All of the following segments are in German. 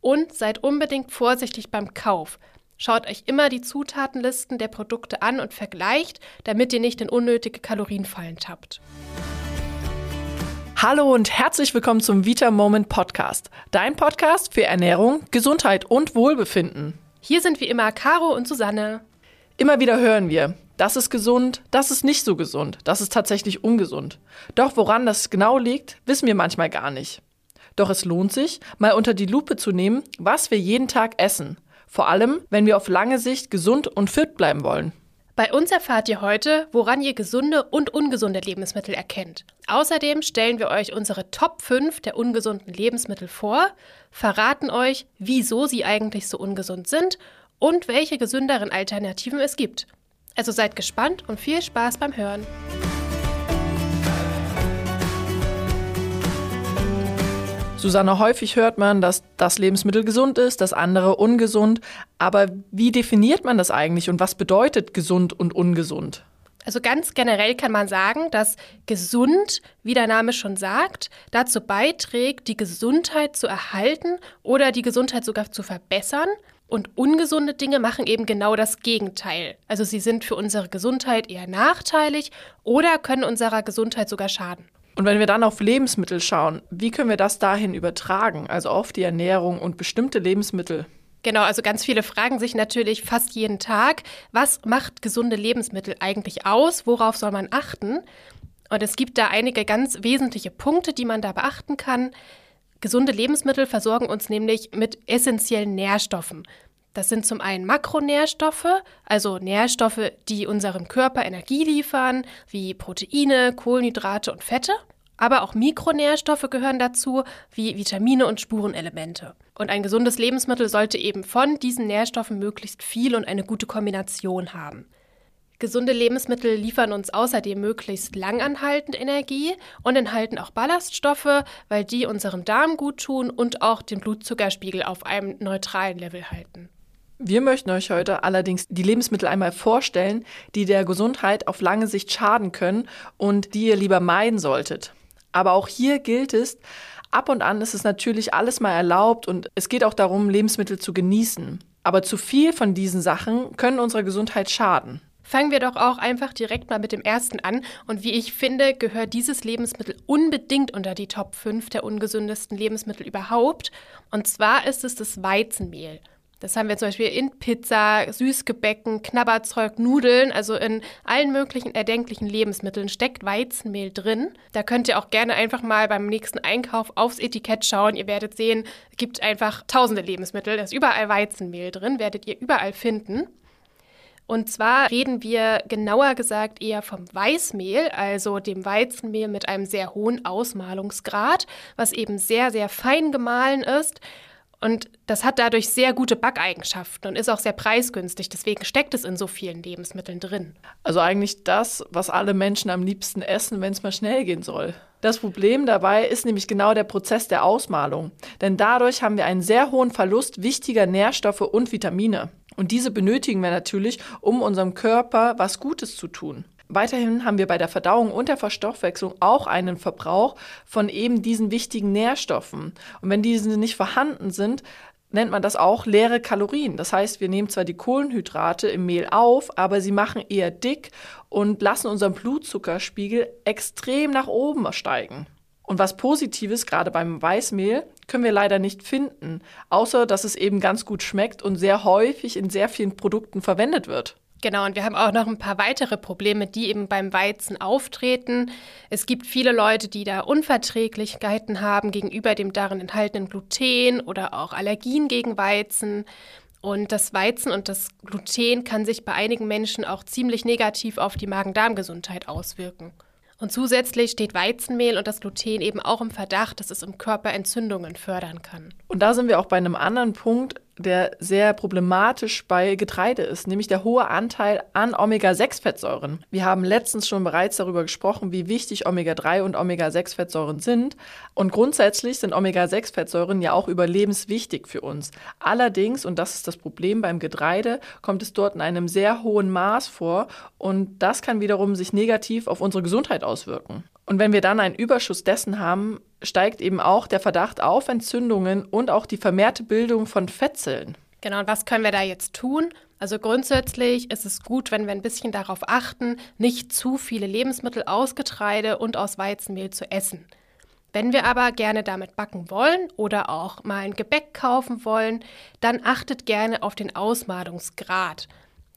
Und seid unbedingt vorsichtig beim Kauf. Schaut euch immer die Zutatenlisten der Produkte an und vergleicht, damit ihr nicht in unnötige Kalorienfallen tappt. Hallo und herzlich willkommen zum Vita Moment Podcast, dein Podcast für Ernährung, Gesundheit und Wohlbefinden. Hier sind wie immer Caro und Susanne. Immer wieder hören wir, das ist gesund, das ist nicht so gesund, das ist tatsächlich ungesund. Doch woran das genau liegt, wissen wir manchmal gar nicht. Doch es lohnt sich, mal unter die Lupe zu nehmen, was wir jeden Tag essen. Vor allem, wenn wir auf lange Sicht gesund und fit bleiben wollen. Bei uns erfahrt ihr heute, woran ihr gesunde und ungesunde Lebensmittel erkennt. Außerdem stellen wir euch unsere Top 5 der ungesunden Lebensmittel vor, verraten euch, wieso sie eigentlich so ungesund sind und welche gesünderen Alternativen es gibt. Also seid gespannt und viel Spaß beim Hören. Susanne, häufig hört man, dass das Lebensmittel gesund ist, das andere ungesund. Aber wie definiert man das eigentlich und was bedeutet gesund und ungesund? Also ganz generell kann man sagen, dass gesund, wie der Name schon sagt, dazu beiträgt, die Gesundheit zu erhalten oder die Gesundheit sogar zu verbessern. Und ungesunde Dinge machen eben genau das Gegenteil. Also sie sind für unsere Gesundheit eher nachteilig oder können unserer Gesundheit sogar schaden. Und wenn wir dann auf Lebensmittel schauen, wie können wir das dahin übertragen, also auf die Ernährung und bestimmte Lebensmittel? Genau, also ganz viele fragen sich natürlich fast jeden Tag, was macht gesunde Lebensmittel eigentlich aus? Worauf soll man achten? Und es gibt da einige ganz wesentliche Punkte, die man da beachten kann. Gesunde Lebensmittel versorgen uns nämlich mit essentiellen Nährstoffen. Das sind zum einen Makronährstoffe, also Nährstoffe, die unserem Körper Energie liefern, wie Proteine, Kohlenhydrate und Fette. Aber auch Mikronährstoffe gehören dazu, wie Vitamine und Spurenelemente. Und ein gesundes Lebensmittel sollte eben von diesen Nährstoffen möglichst viel und eine gute Kombination haben. Gesunde Lebensmittel liefern uns außerdem möglichst langanhaltend Energie und enthalten auch Ballaststoffe, weil die unserem Darm gut tun und auch den Blutzuckerspiegel auf einem neutralen Level halten. Wir möchten euch heute allerdings die Lebensmittel einmal vorstellen, die der Gesundheit auf lange Sicht schaden können und die ihr lieber meiden solltet. Aber auch hier gilt es, ab und an ist es natürlich alles mal erlaubt und es geht auch darum, Lebensmittel zu genießen. Aber zu viel von diesen Sachen können unserer Gesundheit schaden. Fangen wir doch auch einfach direkt mal mit dem ersten an. Und wie ich finde, gehört dieses Lebensmittel unbedingt unter die Top 5 der ungesündesten Lebensmittel überhaupt. Und zwar ist es das Weizenmehl. Das haben wir zum Beispiel in Pizza, Süßgebäcken, Knabberzeug, Nudeln, also in allen möglichen erdenklichen Lebensmitteln steckt Weizenmehl drin. Da könnt ihr auch gerne einfach mal beim nächsten Einkauf aufs Etikett schauen. Ihr werdet sehen, es gibt einfach tausende Lebensmittel. Da ist überall Weizenmehl drin, werdet ihr überall finden. Und zwar reden wir genauer gesagt eher vom Weißmehl, also dem Weizenmehl mit einem sehr hohen Ausmalungsgrad, was eben sehr, sehr fein gemahlen ist. Und das hat dadurch sehr gute Backeigenschaften und ist auch sehr preisgünstig. Deswegen steckt es in so vielen Lebensmitteln drin. Also eigentlich das, was alle Menschen am liebsten essen, wenn es mal schnell gehen soll. Das Problem dabei ist nämlich genau der Prozess der Ausmalung. Denn dadurch haben wir einen sehr hohen Verlust wichtiger Nährstoffe und Vitamine. Und diese benötigen wir natürlich, um unserem Körper was Gutes zu tun. Weiterhin haben wir bei der Verdauung und der Verstoffwechslung auch einen Verbrauch von eben diesen wichtigen Nährstoffen. Und wenn diese nicht vorhanden sind, nennt man das auch leere Kalorien. Das heißt, wir nehmen zwar die Kohlenhydrate im Mehl auf, aber sie machen eher dick und lassen unseren Blutzuckerspiegel extrem nach oben steigen. Und was Positives, gerade beim Weißmehl, können wir leider nicht finden, außer dass es eben ganz gut schmeckt und sehr häufig in sehr vielen Produkten verwendet wird. Genau, und wir haben auch noch ein paar weitere Probleme, die eben beim Weizen auftreten. Es gibt viele Leute, die da Unverträglichkeiten haben gegenüber dem darin enthaltenen Gluten oder auch Allergien gegen Weizen. Und das Weizen und das Gluten kann sich bei einigen Menschen auch ziemlich negativ auf die Magen-Darm-Gesundheit auswirken. Und zusätzlich steht Weizenmehl und das Gluten eben auch im Verdacht, dass es im Körper Entzündungen fördern kann. Und da sind wir auch bei einem anderen Punkt, der sehr problematisch bei Getreide ist, nämlich der hohe Anteil an Omega-6-Fettsäuren. Wir haben letztens schon bereits darüber gesprochen, wie wichtig Omega-3 und Omega-6-Fettsäuren sind. Und grundsätzlich sind Omega-6-Fettsäuren ja auch überlebenswichtig für uns. Allerdings, und das ist das Problem beim Getreide, kommt es dort in einem sehr hohen Maß vor und das kann wiederum sich negativ auf unsere Gesundheit auswirken. Und wenn wir dann einen Überschuss dessen haben, steigt eben auch der Verdacht auf Entzündungen und auch die vermehrte Bildung von Fettzellen. Genau, und was können wir da jetzt tun? Also grundsätzlich ist es gut, wenn wir ein bisschen darauf achten, nicht zu viele Lebensmittel aus Getreide und aus Weizenmehl zu essen. Wenn wir aber gerne damit backen wollen oder auch mal ein Gebäck kaufen wollen, dann achtet gerne auf den Ausmalungsgrad.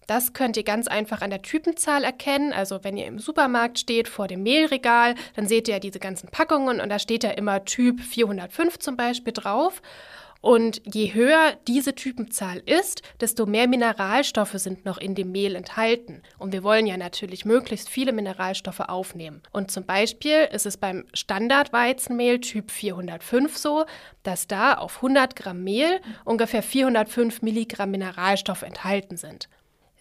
Das könnt ihr ganz einfach an der Typenzahl erkennen. Also wenn ihr im Supermarkt steht vor dem Mehlregal, dann seht ihr ja diese ganzen Packungen und da steht ja immer Typ 405 zum Beispiel drauf. Und je höher diese Typenzahl ist, desto mehr Mineralstoffe sind noch in dem Mehl enthalten. Und wir wollen ja natürlich möglichst viele Mineralstoffe aufnehmen. Und zum Beispiel ist es beim Standardweizenmehl Typ 405 so, dass da auf 100 Gramm Mehl ungefähr 405 Milligramm Mineralstoffe enthalten sind.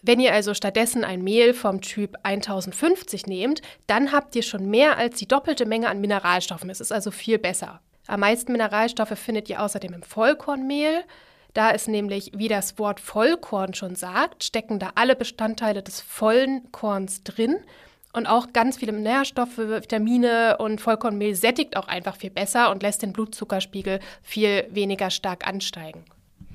Wenn ihr also stattdessen ein Mehl vom Typ 1050 nehmt, dann habt ihr schon mehr als die doppelte Menge an Mineralstoffen. Es ist also viel besser. Am meisten Mineralstoffe findet ihr außerdem im Vollkornmehl. Da ist nämlich, wie das Wort Vollkorn schon sagt, stecken da alle Bestandteile des vollen Korns drin. Und auch ganz viele Nährstoffe, Vitamine und Vollkornmehl sättigt auch einfach viel besser und lässt den Blutzuckerspiegel viel weniger stark ansteigen.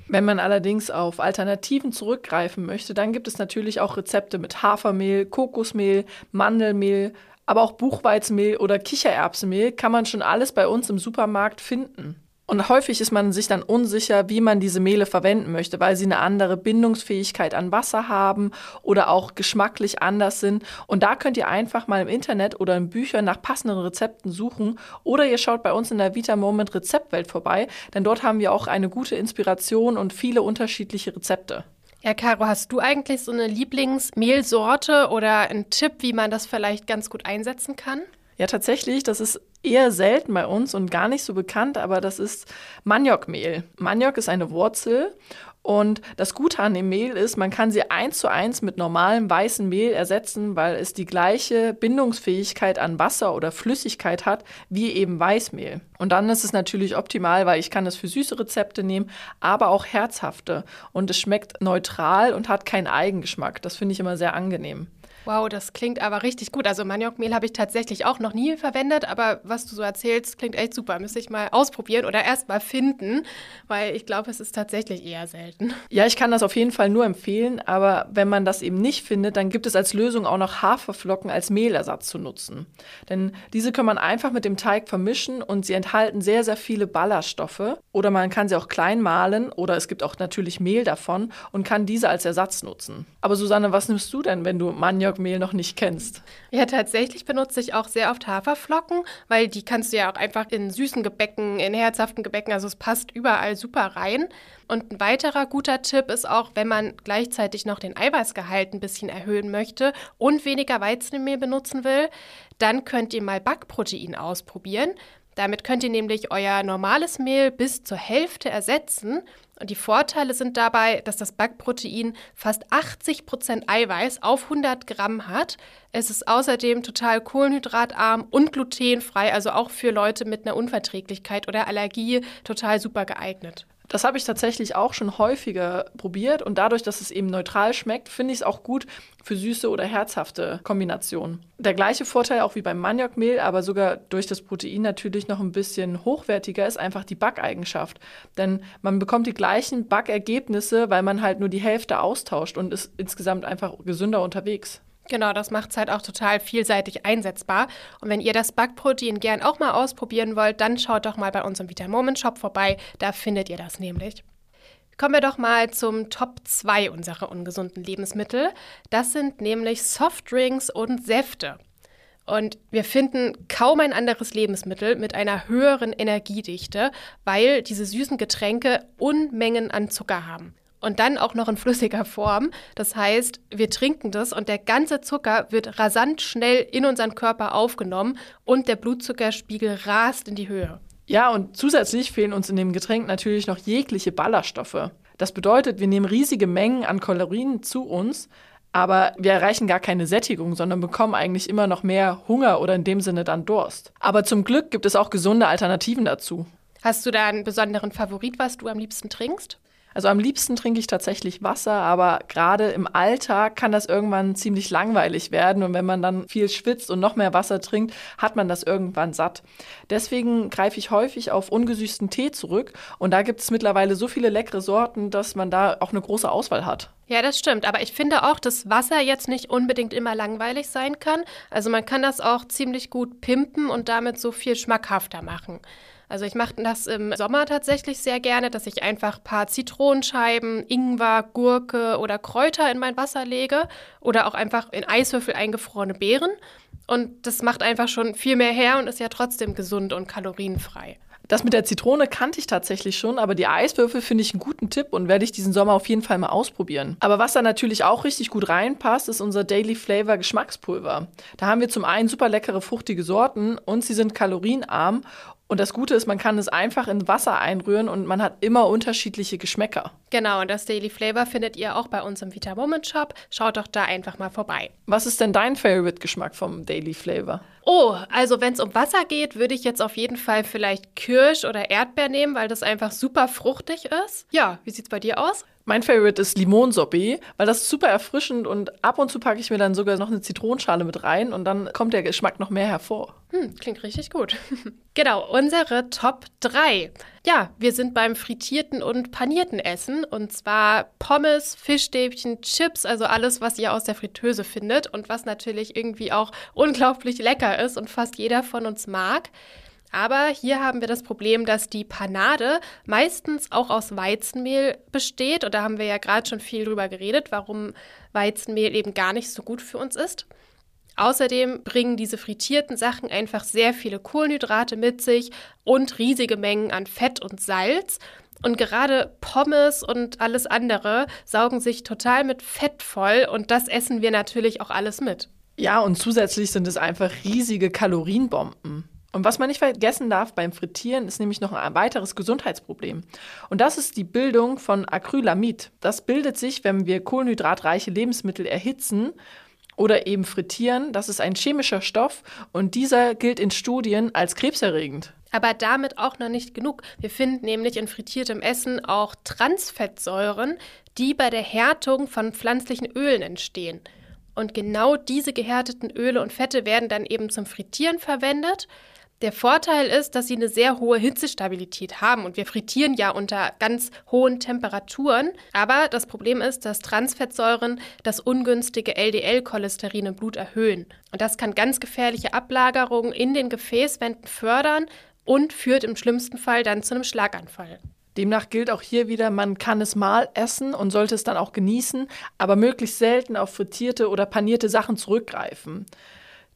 Wenn man allerdings auf Alternativen zurückgreifen möchte, dann gibt es natürlich auch Rezepte mit Hafermehl, Kokosmehl, Mandelmehl, aber auch Buchweizenmehl oder Kichererbsenmehl kann man schon alles bei uns im Supermarkt finden. Und häufig ist man sich dann unsicher, wie man diese Mehle verwenden möchte, weil sie eine andere Bindungsfähigkeit an Wasser haben oder auch geschmacklich anders sind. Und da könnt ihr einfach mal im Internet oder in Büchern nach passenden Rezepten suchen oder ihr schaut bei uns in der Vita Moment Rezeptwelt vorbei, denn dort haben wir auch eine gute Inspiration und viele unterschiedliche Rezepte. Ja, Caro, hast du eigentlich so eine Lieblingsmehlsorte oder einen Tipp, wie man das vielleicht ganz gut einsetzen kann? Ja, tatsächlich, das ist eher selten bei uns und gar nicht so bekannt, aber das ist Maniokmehl. Maniok ist eine Wurzel und das Gute an dem Mehl ist, man kann sie eins zu eins mit normalem weißem Mehl ersetzen, weil es die gleiche Bindungsfähigkeit an Wasser oder Flüssigkeit hat wie eben Weißmehl. Und dann ist es natürlich optimal, weil ich kann es für süße Rezepte nehmen, aber auch herzhafte. Und es schmeckt neutral und hat keinen Eigengeschmack. Das finde ich immer sehr angenehm. Wow, das klingt aber richtig gut. Also Maniokmehl habe ich tatsächlich auch noch nie verwendet, aber was du so erzählst, klingt echt super. Müsste ich mal ausprobieren oder erst mal finden, weil ich glaube, es ist tatsächlich eher selten. Ja, ich kann das auf jeden Fall nur empfehlen, aber wenn man das eben nicht findet, dann gibt es als Lösung auch noch Haferflocken als Mehlersatz zu nutzen. Denn diese kann man einfach mit dem Teig vermischen und sie enthalten sehr, sehr viele Ballaststoffe. Oder man kann sie auch klein mahlen oder es gibt auch natürlich Mehl davon und kann diese als Ersatz nutzen. Aber Susanne, was nimmst du denn, wenn du Maniok Haferflockenmehl noch nicht kennst. Ja, tatsächlich benutze ich auch sehr oft Haferflocken, weil die kannst du ja auch einfach in süßen Gebäcken, in herzhaften Gebäcken, also es passt überall super rein. Und ein weiterer guter Tipp ist auch, wenn man gleichzeitig noch den Eiweißgehalt ein bisschen erhöhen möchte und weniger Weizenmehl benutzen will, dann könnt ihr mal Backprotein ausprobieren. Damit könnt ihr nämlich euer normales Mehl bis zur Hälfte ersetzen. Und die Vorteile sind dabei, dass das Backprotein fast 80 Prozent Eiweiß auf 100 Gramm hat. Es ist außerdem total kohlenhydratarm und glutenfrei, also auch für Leute mit einer Unverträglichkeit oder Allergie total super geeignet. Das habe ich tatsächlich auch schon häufiger probiert und dadurch, dass es eben neutral schmeckt, finde ich es auch gut für süße oder herzhafte Kombinationen. Der gleiche Vorteil auch wie beim Maniokmehl, aber sogar durch das Protein natürlich noch ein bisschen hochwertiger ist einfach die Backeigenschaft. Denn man bekommt die gleichen Backergebnisse, weil man halt nur die Hälfte austauscht und ist insgesamt einfach gesünder unterwegs. Genau, das macht es halt auch total vielseitig einsetzbar. Und wenn ihr das Backprotein gern auch mal ausprobieren wollt, dann schaut doch mal bei unserem Vita Moment Shop vorbei. Da findet ihr das nämlich. Kommen wir doch mal zum Top 2 unserer ungesunden Lebensmittel. Das sind nämlich Softdrinks und Säfte. Und wir finden kaum ein anderes Lebensmittel mit einer höheren Energiedichte, weil diese süßen Getränke Unmengen an Zucker haben und dann auch noch in flüssiger Form. Das heißt, wir trinken das und der ganze Zucker wird rasant schnell in unseren Körper aufgenommen und der Blutzuckerspiegel rast in die Höhe. Ja, und zusätzlich fehlen uns in dem Getränk natürlich noch jegliche Ballaststoffe. Das bedeutet, wir nehmen riesige Mengen an Kalorien zu uns, aber wir erreichen gar keine Sättigung, sondern bekommen eigentlich immer noch mehr Hunger oder in dem Sinne dann Durst. Aber zum Glück gibt es auch gesunde Alternativen dazu. Hast du da einen besonderen Favorit, was du am liebsten trinkst? Also am liebsten trinke ich tatsächlich Wasser, aber gerade im Alltag kann das irgendwann ziemlich langweilig werden. Und wenn man dann viel schwitzt und noch mehr Wasser trinkt, hat man das irgendwann satt. Deswegen greife ich häufig auf ungesüßten Tee zurück. Und da gibt es mittlerweile so viele leckere Sorten, dass man da auch eine große Auswahl hat. Ja, das stimmt. Aber ich finde auch, dass Wasser jetzt nicht unbedingt immer langweilig sein kann. Also man kann das auch ziemlich gut pimpen und damit so viel schmackhafter machen. Also ich mache das im Sommer tatsächlich sehr gerne, dass ich einfach ein paar Zitronenscheiben, Ingwer, Gurke oder Kräuter in mein Wasser lege oder auch einfach in Eiswürfel eingefrorene Beeren. Und das macht einfach schon viel mehr her und ist ja trotzdem gesund und kalorienfrei. Das mit der Zitrone kannte ich tatsächlich schon, aber die Eiswürfel finde ich einen guten Tipp und werde ich diesen Sommer auf jeden Fall mal ausprobieren. Aber was da natürlich auch richtig gut reinpasst, ist unser Daily Flavor Geschmackspulver. Da haben wir zum einen super leckere fruchtige Sorten und sie sind kalorienarm und das Gute ist, man kann es einfach in Wasser einrühren und man hat immer unterschiedliche Geschmäcker. Genau, und das Daily Flavor findet ihr auch bei uns im Vita Moment Shop. Schaut doch da einfach mal vorbei. Was ist denn dein Favorite-Geschmack vom Daily Flavor? Oh, also wenn es um Wasser geht, würde ich jetzt auf jeden Fall vielleicht Kirsch oder Erdbeer nehmen, weil das einfach super fruchtig ist. Ja, wie sieht's bei dir aus? Mein Favorite ist Limonsorbet, weil das ist super erfrischend und ab und zu packe ich mir dann sogar noch eine Zitronenschale mit rein und dann kommt der Geschmack noch mehr hervor. Hm, klingt richtig gut. genau, unsere Top 3. Ja, wir sind beim frittierten und panierten Essen und zwar Pommes, Fischstäbchen, Chips, also alles, was ihr aus der Fritteuse findet und was natürlich irgendwie auch unglaublich lecker ist und fast jeder von uns mag. Aber hier haben wir das Problem, dass die Panade meistens auch aus Weizenmehl besteht. Und da haben wir ja gerade schon viel drüber geredet, warum Weizenmehl eben gar nicht so gut für uns ist. Außerdem bringen diese frittierten Sachen einfach sehr viele Kohlenhydrate mit sich und riesige Mengen an Fett und Salz. Und gerade Pommes und alles andere saugen sich total mit Fett voll und das essen wir natürlich auch alles mit. Ja, und zusätzlich sind es einfach riesige Kalorienbomben. Und was man nicht vergessen darf beim Frittieren, ist nämlich noch ein weiteres Gesundheitsproblem. Und das ist die Bildung von Acrylamid. Das bildet sich, wenn wir kohlenhydratreiche Lebensmittel erhitzen oder eben frittieren. Das ist ein chemischer Stoff und dieser gilt in Studien als krebserregend. Aber damit auch noch nicht genug. Wir finden nämlich in frittiertem Essen auch Transfettsäuren, die bei der Härtung von pflanzlichen Ölen entstehen. Und genau diese gehärteten Öle und Fette werden dann eben zum Frittieren verwendet. Der Vorteil ist, dass sie eine sehr hohe Hitzestabilität haben und wir frittieren ja unter ganz hohen Temperaturen. Aber das Problem ist, dass Transfettsäuren das ungünstige LDL-Cholesterin im Blut erhöhen. Und das kann ganz gefährliche Ablagerungen in den Gefäßwänden fördern und führt im schlimmsten Fall dann zu einem Schlaganfall. Demnach gilt auch hier wieder, man kann es mal essen und sollte es dann auch genießen, aber möglichst selten auf frittierte oder panierte Sachen zurückgreifen.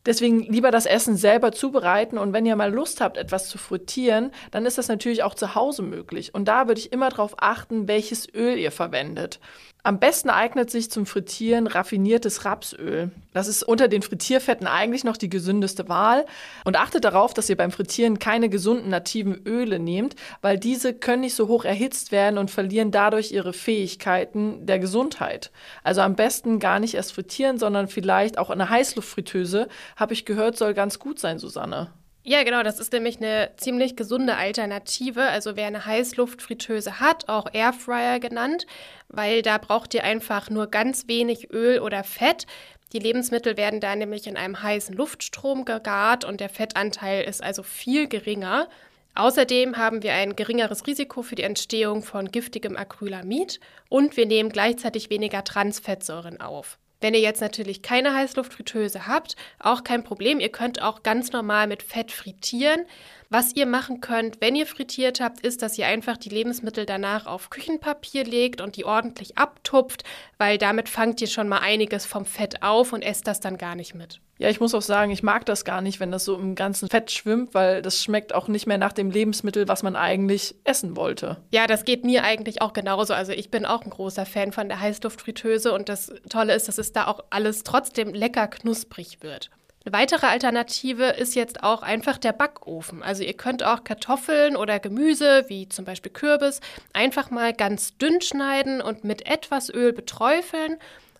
Deswegen lieber das Essen selber zubereiten und wenn ihr mal Lust habt, etwas zu frittieren, dann ist das natürlich auch zu Hause möglich. Und da würde ich immer darauf achten, welches Öl ihr verwendet. Am besten eignet sich zum Frittieren raffiniertes Rapsöl. Das ist unter den Frittierfetten eigentlich noch die gesündeste Wahl. Und achtet darauf, dass ihr beim Frittieren keine gesunden nativen Öle nehmt, weil diese können nicht so hoch erhitzt werden und verlieren dadurch ihre Fähigkeiten der Gesundheit. Also am besten gar nicht erst frittieren, sondern vielleicht auch eine Heißluftfritteuse, habe ich gehört, soll ganz gut sein, Susanne. Ja, genau, das ist nämlich eine ziemlich gesunde Alternative. Also wer eine Heißluftfritteuse hat, auch Airfryer genannt, weil da braucht ihr einfach nur ganz wenig Öl oder Fett. Die Lebensmittel werden da nämlich in einem heißen Luftstrom gegart und der Fettanteil ist also viel geringer. Außerdem haben wir ein geringeres Risiko für die Entstehung von giftigem Acrylamid und wir nehmen gleichzeitig weniger Transfettsäuren auf. Wenn ihr jetzt natürlich keine Heißluftfritteuse habt, auch kein Problem. Ihr könnt auch ganz normal mit Fett frittieren. Was ihr machen könnt, wenn ihr frittiert habt, ist, dass ihr einfach die Lebensmittel danach auf Küchenpapier legt und die ordentlich abtupft, weil damit fangt ihr schon mal einiges vom Fett auf und esst das dann gar nicht mit. Ja, ich muss auch sagen, ich mag das gar nicht, wenn das so im ganzen Fett schwimmt, weil das schmeckt auch nicht mehr nach dem Lebensmittel, was man eigentlich essen wollte. Ja, das geht mir eigentlich auch genauso. Also ich bin auch ein großer Fan von der Heißluftfritteuse und das Tolle ist, dass es da auch alles trotzdem lecker knusprig wird. Eine weitere Alternative ist jetzt auch einfach der Backofen. Also ihr könnt auch Kartoffeln oder Gemüse, wie zum Beispiel Kürbis, einfach mal ganz dünn schneiden und mit etwas Öl beträufeln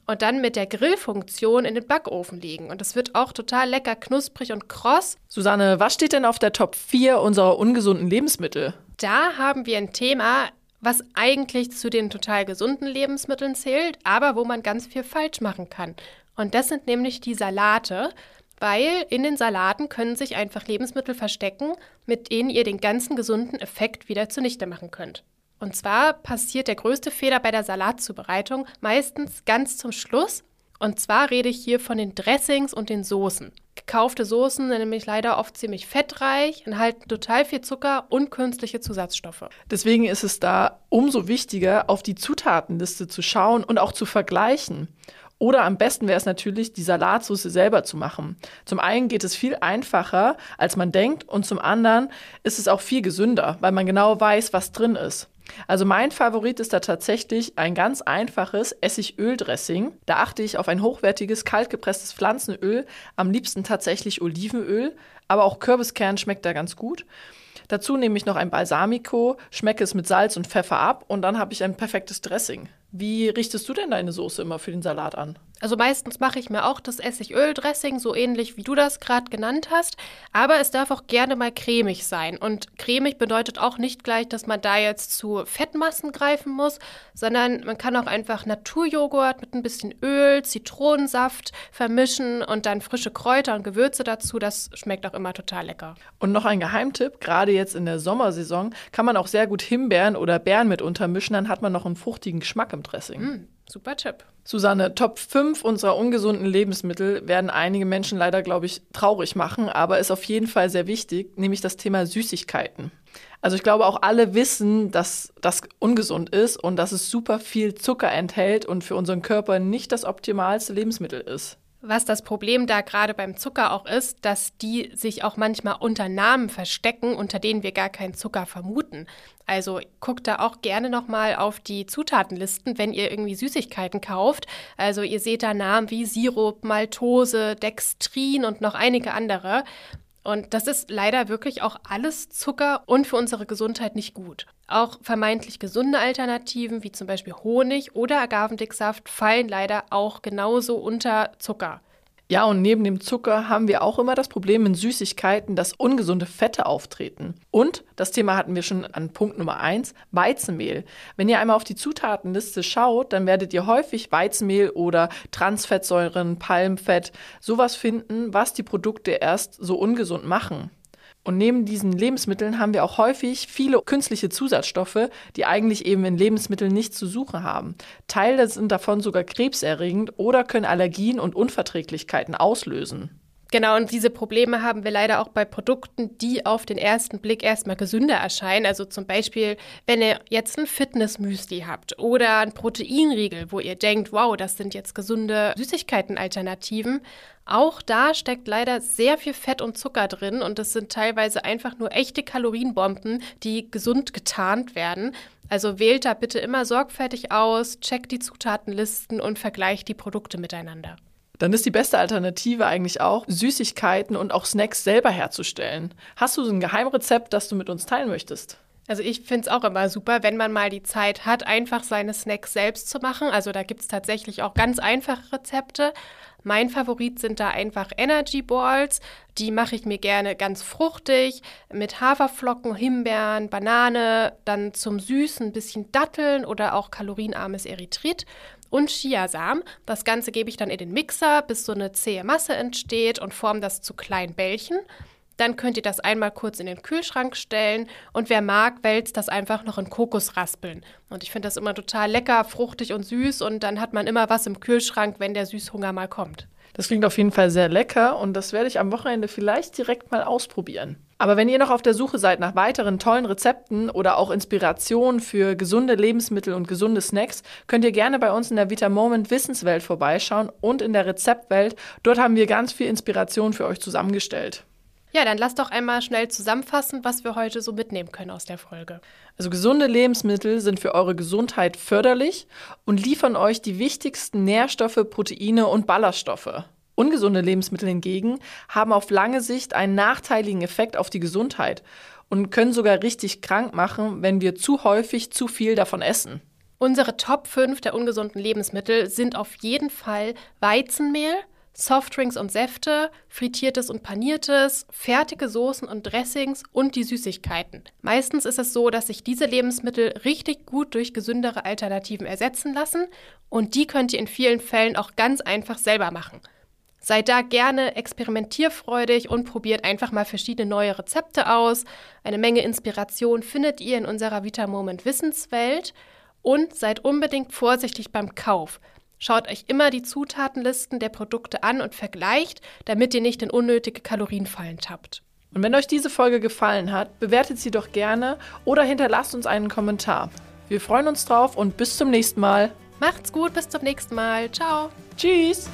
und dann mit der Grillfunktion in den Backofen legen. Und das wird auch total lecker, knusprig und kross. Susanne, was steht denn auf der Top 4 unserer ungesunden Lebensmittel? Da haben wir ein Thema, was eigentlich zu den total gesunden Lebensmitteln zählt, aber wo man ganz viel falsch machen kann. Und das sind nämlich die Salate, weil in den Salaten können sich einfach Lebensmittel verstecken, mit denen ihr den ganzen gesunden Effekt wieder zunichte machen könnt. Und zwar passiert der größte Fehler bei der Salatzubereitung meistens ganz zum Schluss. Und zwar rede ich hier von den Dressings und den Soßen. Gekaufte Soßen sind nämlich leider oft ziemlich fettreich, enthalten total viel Zucker und künstliche Zusatzstoffe. Deswegen ist es da umso wichtiger, auf die Zutatenliste zu schauen und auch zu vergleichen. Oder am besten wäre es natürlich, die Salatsauce selber zu machen. Zum einen geht es viel einfacher, als man denkt, und zum anderen ist es auch viel gesünder, weil man genau weiß, was drin ist. Also mein Favorit ist da tatsächlich ein ganz einfaches Essigöl-Dressing. Da achte ich auf ein hochwertiges, kaltgepresstes Pflanzenöl, am liebsten tatsächlich Olivenöl, aber auch Kürbiskern schmeckt da ganz gut. Dazu nehme ich noch ein Balsamico, schmecke es mit Salz und Pfeffer ab und dann habe ich ein perfektes Dressing. Wie richtest du denn deine Soße immer für den Salat an? Also meistens mache ich mir auch das Essigöl-Dressing, so ähnlich wie du das gerade genannt hast. Aber es darf auch gerne mal cremig sein. Und cremig bedeutet auch nicht gleich, dass man da jetzt zu Fettmassen greifen muss, sondern man kann auch einfach Naturjoghurt mit ein bisschen Öl, Zitronensaft vermischen und dann frische Kräuter und Gewürze dazu. Das schmeckt auch immer total lecker. Und noch ein Geheimtipp, gerade jetzt in der Sommersaison kann man auch sehr gut Himbeeren oder Beeren mit untermischen, dann hat man noch einen fruchtigen Geschmack im Dressing. Mm, super Tipp. Susanne, Top 5 unserer ungesunden Lebensmittel werden einige Menschen leider, glaube ich, traurig machen, aber ist auf jeden Fall sehr wichtig, nämlich das Thema Süßigkeiten. Also ich glaube, auch alle wissen, dass das ungesund ist und dass es super viel Zucker enthält und für unseren Körper nicht das optimalste Lebensmittel ist. Was das Problem da gerade beim Zucker auch ist, dass die sich auch manchmal unter Namen verstecken, unter denen wir gar keinen Zucker vermuten. Also guckt da auch gerne nochmal auf die Zutatenlisten, wenn ihr irgendwie Süßigkeiten kauft. Also ihr seht da Namen wie Sirup, Maltose, Dextrin und noch einige andere. Und das ist leider wirklich auch alles Zucker und für unsere Gesundheit nicht gut. Auch vermeintlich gesunde Alternativen wie zum Beispiel Honig oder Agavendicksaft fallen leider auch genauso unter Zucker. Ja, und neben dem Zucker haben wir auch immer das Problem in Süßigkeiten, dass ungesunde Fette auftreten. Und, das Thema hatten wir schon an Punkt Nummer 1, Weizenmehl. Wenn ihr einmal auf die Zutatenliste schaut, dann werdet ihr häufig Weizenmehl oder Transfettsäuren, Palmfett, sowas finden, was die Produkte erst so ungesund machen. Und neben diesen Lebensmitteln haben wir auch häufig viele künstliche Zusatzstoffe, die eigentlich eben in Lebensmitteln nichts zu suchen haben. Teile sind davon sogar krebserregend oder können Allergien und Unverträglichkeiten auslösen. Genau, und diese Probleme haben wir leider auch bei Produkten, die auf den ersten Blick erstmal gesünder erscheinen. Also zum Beispiel, wenn ihr jetzt ein Fitnessmüsli habt oder ein Proteinriegel, wo ihr denkt, wow, das sind jetzt gesunde Süßigkeiten-Alternativen. Auch da steckt leider sehr viel Fett und Zucker drin und das sind teilweise einfach nur echte Kalorienbomben, die gesund getarnt werden. Also wählt da bitte immer sorgfältig aus, checkt die Zutatenlisten und vergleicht die Produkte miteinander dann ist die beste Alternative eigentlich auch, Süßigkeiten und auch Snacks selber herzustellen. Hast du so ein Geheimrezept, das du mit uns teilen möchtest? Also ich finde es auch immer super, wenn man mal die Zeit hat, einfach seine Snacks selbst zu machen. Also da gibt es tatsächlich auch ganz einfache Rezepte. Mein Favorit sind da einfach Energy Balls. Die mache ich mir gerne ganz fruchtig mit Haferflocken, Himbeeren, Banane, dann zum Süßen ein bisschen Datteln oder auch kalorienarmes Erythrit und Chiasamen. Das Ganze gebe ich dann in den Mixer, bis so eine zähe Masse entsteht und forme das zu kleinen Bällchen. Dann könnt ihr das einmal kurz in den Kühlschrank stellen und wer mag, wälzt das einfach noch in Kokosraspeln. Und ich finde das immer total lecker, fruchtig und süß und dann hat man immer was im Kühlschrank, wenn der Süßhunger mal kommt. Das klingt auf jeden Fall sehr lecker und das werde ich am Wochenende vielleicht direkt mal ausprobieren. Aber wenn ihr noch auf der Suche seid nach weiteren tollen Rezepten oder auch Inspirationen für gesunde Lebensmittel und gesunde Snacks, könnt ihr gerne bei uns in der Vita Moment Wissenswelt vorbeischauen und in der Rezeptwelt. Dort haben wir ganz viel Inspiration für euch zusammengestellt. Ja, dann lasst doch einmal schnell zusammenfassen, was wir heute so mitnehmen können aus der Folge. Also gesunde Lebensmittel sind für eure Gesundheit förderlich und liefern euch die wichtigsten Nährstoffe, Proteine und Ballaststoffe. Ungesunde Lebensmittel hingegen haben auf lange Sicht einen nachteiligen Effekt auf die Gesundheit und können sogar richtig krank machen, wenn wir zu häufig zu viel davon essen. Unsere Top 5 der ungesunden Lebensmittel sind auf jeden Fall Weizenmehl, Softdrinks und Säfte, frittiertes und paniertes, fertige Soßen und Dressings und die Süßigkeiten. Meistens ist es so, dass sich diese Lebensmittel richtig gut durch gesündere Alternativen ersetzen lassen und die könnt ihr in vielen Fällen auch ganz einfach selber machen. Seid da gerne experimentierfreudig und probiert einfach mal verschiedene neue Rezepte aus. Eine Menge Inspiration findet ihr in unserer Vita Moment Wissenswelt und seid unbedingt vorsichtig beim Kauf. Schaut euch immer die Zutatenlisten der Produkte an und vergleicht, damit ihr nicht in unnötige Kalorienfallen tappt. Und wenn euch diese Folge gefallen hat, bewertet sie doch gerne oder hinterlasst uns einen Kommentar. Wir freuen uns drauf und bis zum nächsten Mal. Macht's gut, bis zum nächsten Mal. Ciao. Tschüss.